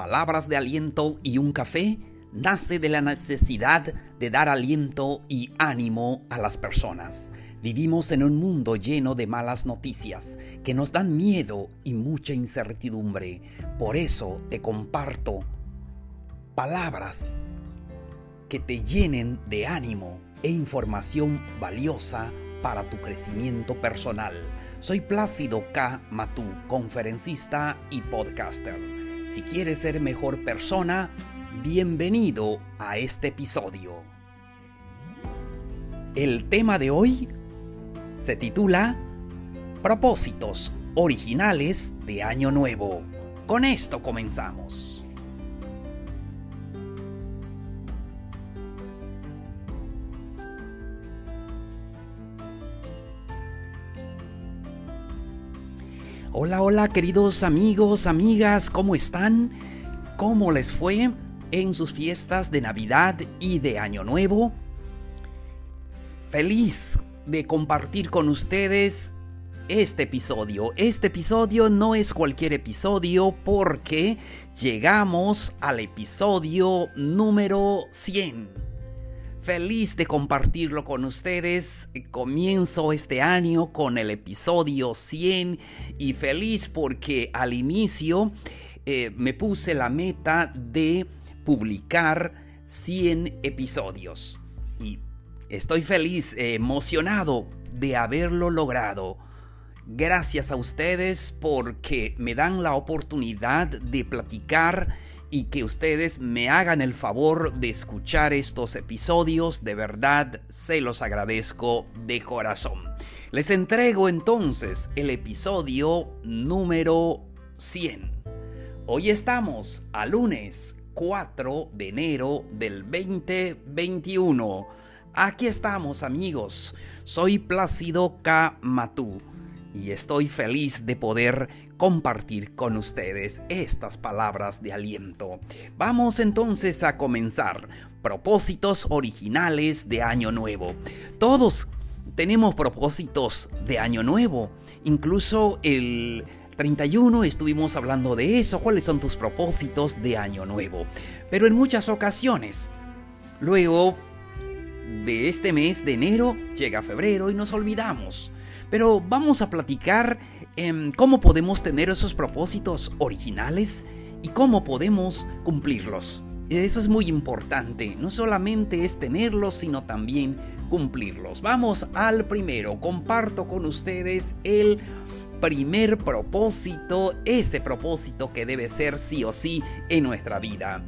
Palabras de aliento y un café nace de la necesidad de dar aliento y ánimo a las personas. Vivimos en un mundo lleno de malas noticias que nos dan miedo y mucha incertidumbre. Por eso te comparto palabras que te llenen de ánimo e información valiosa para tu crecimiento personal. Soy Plácido K. Matú, conferencista y podcaster. Si quieres ser mejor persona, bienvenido a este episodio. El tema de hoy se titula Propósitos originales de Año Nuevo. Con esto comenzamos. Hola, hola queridos amigos, amigas, ¿cómo están? ¿Cómo les fue en sus fiestas de Navidad y de Año Nuevo? Feliz de compartir con ustedes este episodio. Este episodio no es cualquier episodio porque llegamos al episodio número 100 Feliz de compartirlo con ustedes. Comienzo este año con el episodio 100 y feliz porque al inicio eh, me puse la meta de publicar 100 episodios. Y estoy feliz, emocionado de haberlo logrado. Gracias a ustedes porque me dan la oportunidad de platicar y que ustedes me hagan el favor de escuchar estos episodios. De verdad, se los agradezco de corazón. Les entrego entonces el episodio número 100. Hoy estamos a lunes 4 de enero del 2021. Aquí estamos amigos. Soy Plácido K. Matú y estoy feliz de poder compartir con ustedes estas palabras de aliento. Vamos entonces a comenzar. Propósitos originales de Año Nuevo. Todos tenemos propósitos de Año Nuevo. Incluso el 31 estuvimos hablando de eso. ¿Cuáles son tus propósitos de Año Nuevo? Pero en muchas ocasiones, luego de este mes de enero, llega febrero y nos olvidamos pero vamos a platicar em, cómo podemos tener esos propósitos originales y cómo podemos cumplirlos. Eso es muy importante, no solamente es tenerlos, sino también cumplirlos. Vamos al primero, comparto con ustedes el primer propósito, ese propósito que debe ser sí o sí en nuestra vida.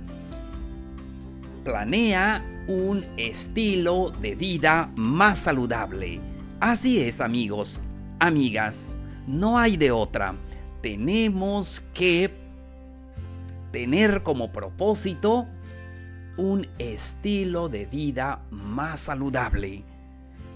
Planea un estilo de vida más saludable Así es amigos, amigas, no hay de otra. Tenemos que tener como propósito un estilo de vida más saludable.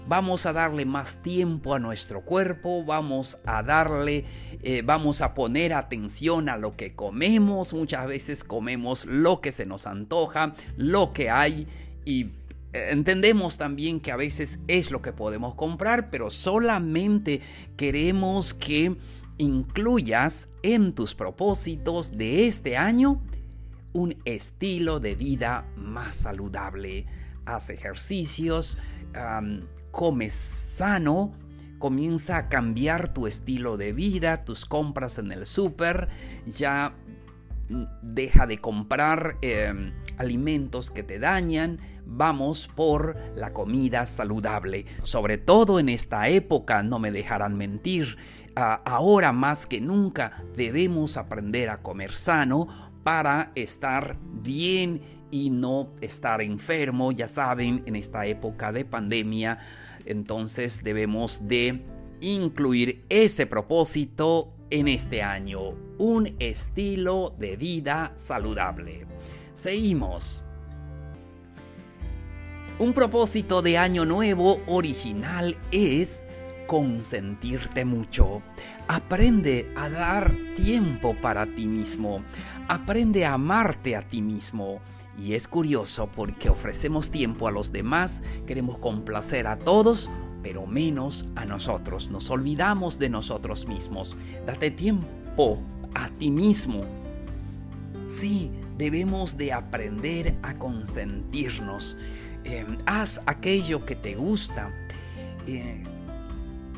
Vamos a darle más tiempo a nuestro cuerpo, vamos a darle, eh, vamos a poner atención a lo que comemos. Muchas veces comemos lo que se nos antoja, lo que hay y Entendemos también que a veces es lo que podemos comprar, pero solamente queremos que incluyas en tus propósitos de este año un estilo de vida más saludable. Haz ejercicios, comes sano, comienza a cambiar tu estilo de vida, tus compras en el súper, ya deja de comprar em, alimentos que te dañan, vamos por la comida saludable. Sobre todo en esta época, no me dejarán mentir, ahora más que nunca debemos aprender a comer sano para estar bien y no estar enfermo, ya saben, en esta época de pandemia, entonces debemos de incluir ese propósito en este año, un estilo de vida saludable. Seguimos. Un propósito de año nuevo original es consentirte mucho. Aprende a dar tiempo para ti mismo. Aprende a amarte a ti mismo. Y es curioso porque ofrecemos tiempo a los demás, queremos complacer a todos pero menos a nosotros. Nos olvidamos de nosotros mismos. Date tiempo a ti mismo. Sí, debemos de aprender a consentirnos. Em, haz aquello que te gusta. Eh,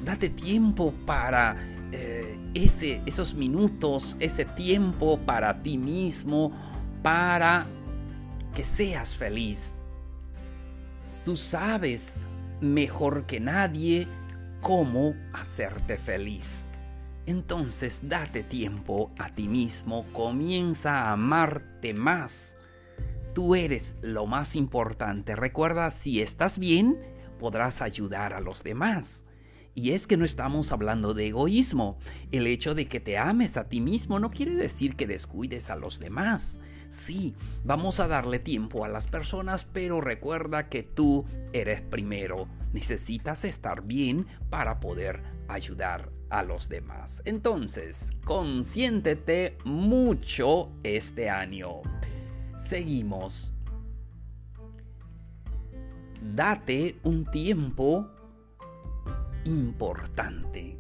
date tiempo para eh, ese, esos minutos, ese tiempo para ti mismo, para que seas feliz. Tú sabes mejor que nadie cómo hacerte feliz. Entonces date tiempo a ti mismo, comienza a amarte más. Tú eres lo más importante. Recuerda, si estás bien, podrás ayudar a los demás. Y es que no estamos hablando de egoísmo. El hecho de que te ames a ti mismo no quiere decir que descuides a los demás. Sí, vamos a darle tiempo a las personas, pero recuerda que tú eres primero. Necesitas estar bien para poder ayudar a los demás. Entonces, consiéntete mucho este año. Seguimos. Date un tiempo importante.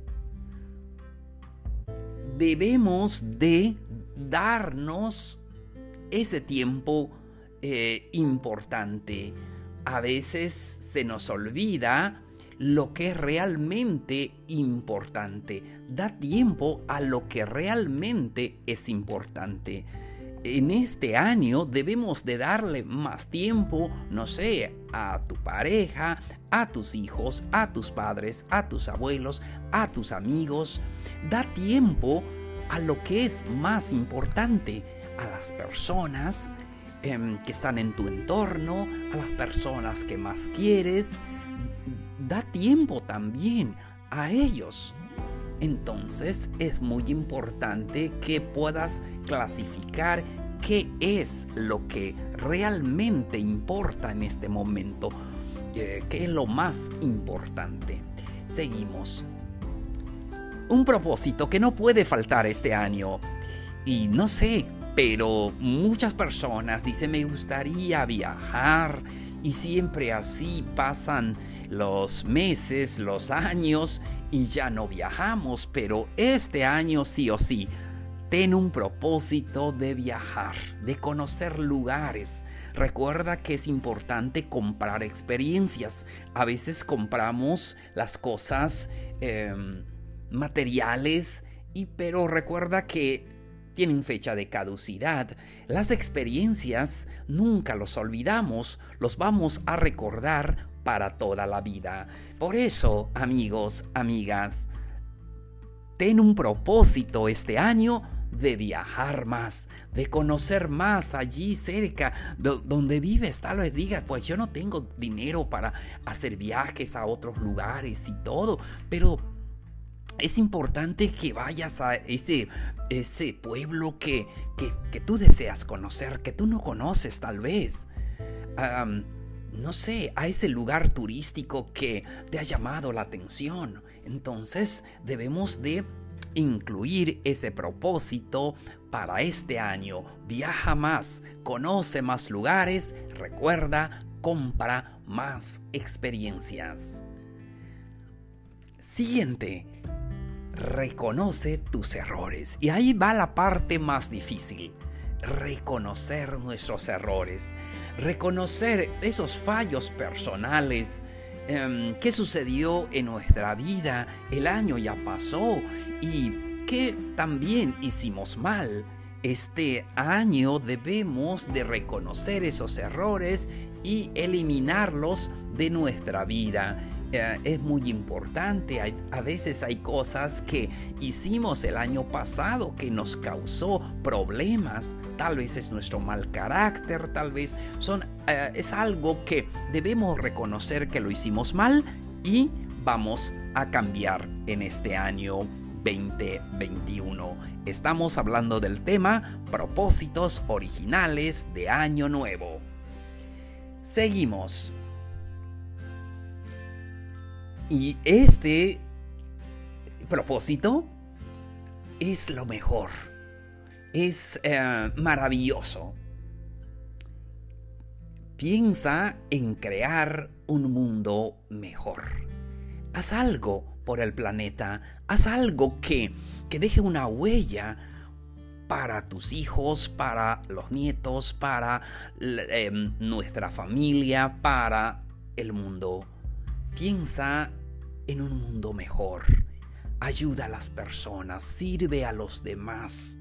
Debemos de darnos ese tiempo eh, importante. A veces se nos olvida lo que es realmente importante. Da tiempo a lo que realmente es importante en este año debemos de darle más tiempo, no sé, a tu pareja, a tus hijos, a tus padres, a tus abuelos, a tus amigos. Da tiempo a lo que es más importante, a las personas em, que están en tu entorno, a las personas que más quieres. Da tiempo también a ellos. Entonces es muy importante que puedas clasificar qué es lo que realmente importa en este momento, qué es lo más importante. Seguimos. Un propósito que no puede faltar este año. Y no sé, pero muchas personas dicen me gustaría viajar y siempre así pasan los meses, los años y ya no viajamos, pero este año sí o sí, ten un propósito de viajar, de conocer lugares. Recuerda que es importante comprar experiencias. A veces compramos las cosas em, materiales, y, pero recuerda que tienen fecha de caducidad. Las experiencias nunca los olvidamos, los vamos a recordar para toda la vida. Por eso, amigos, amigas, ten un propósito este año de viajar más, de conocer más allí cerca donde vives. Tal vez digas, pues yo no tengo dinero para hacer viajes a otros lugares y todo, pero es importante que vayas a ese, pueblo que, que, tú deseas conocer, que tú no conoces tal vez no sé, a ese lugar turístico que te ha llamado la atención. Entonces debemos de incluir ese propósito para este año. Viaja más, conoce más lugares, recuerda, compra más experiencias. Siguiente, reconoce tus errores. Y ahí va la parte más difícil, reconocer nuestros errores reconocer esos fallos personales. Em, ¿Qué sucedió en nuestra vida? El año ya pasó y que también hicimos mal. Este año debemos de reconocer esos errores y eliminarlos de nuestra vida. Eh, es muy importante. a veces hay cosas que hicimos el año pasado que nos causó problemas. Tal vez es nuestro mal carácter, tal vez son, eh, es algo que debemos reconocer que lo hicimos mal y vamos a cambiar en este año 2021. Estamos hablando del tema propósitos originales de año nuevo. Seguimos. Y este propósito es lo mejor. Es eh, maravilloso. Piensa en crear un mundo mejor. Haz algo por el planeta. Haz algo que, que deje una huella. para tus hijos, para los nietos, para em, nuestra familia, para el mundo. Piensa en un mundo mejor. Ayuda a las personas, sirve a los demás.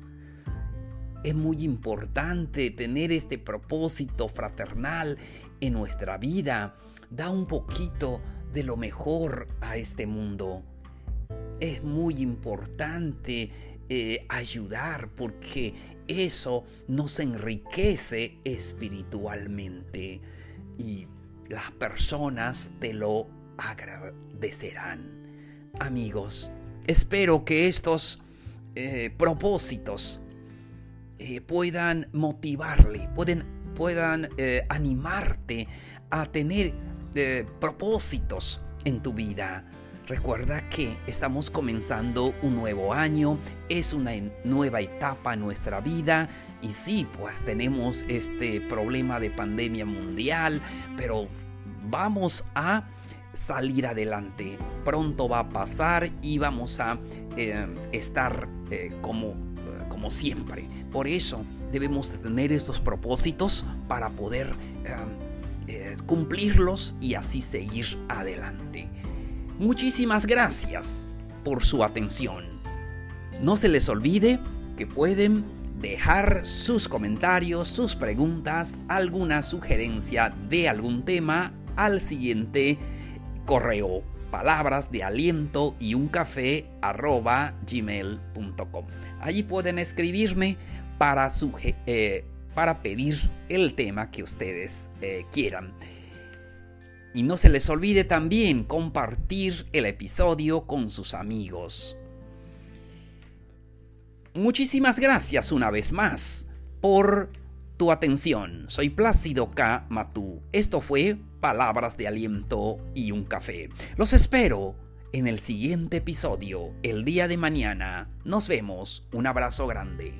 Es muy importante tener este propósito fraternal en nuestra vida. Da un poquito de lo mejor a este mundo. Es muy importante eh, ayudar porque eso nos enriquece espiritualmente y las personas te lo agradecerán. Amigos, espero que estos eh, propósitos eh, puedan motivarle, pueden, puedan animarte a tener propósitos en tu vida Recuerda que estamos comenzando un nuevo año, es una nueva etapa en nuestra vida y sí, pues tenemos este problema de pandemia mundial, pero vamos a salir adelante. Pronto va a pasar y vamos a eh, estar eh, como, como siempre. Por eso debemos tener estos propósitos para poder eh, cumplirlos y así seguir adelante. Muchísimas gracias por su atención. No se les olvide que pueden dejar sus comentarios, sus preguntas, alguna sugerencia de algún tema al siguiente correo palabras de aliento y un café arroba gmail.com. Allí pueden escribirme para, eh, para pedir el tema que ustedes eh, quieran. Y no se les olvide también compartir el episodio con sus amigos. Muchísimas gracias una vez más por tu atención. Soy Plácido K. Matú. Esto fue Palabras de Aliento y un Café. Los espero en el siguiente episodio, el día de mañana. Nos vemos. Un abrazo grande.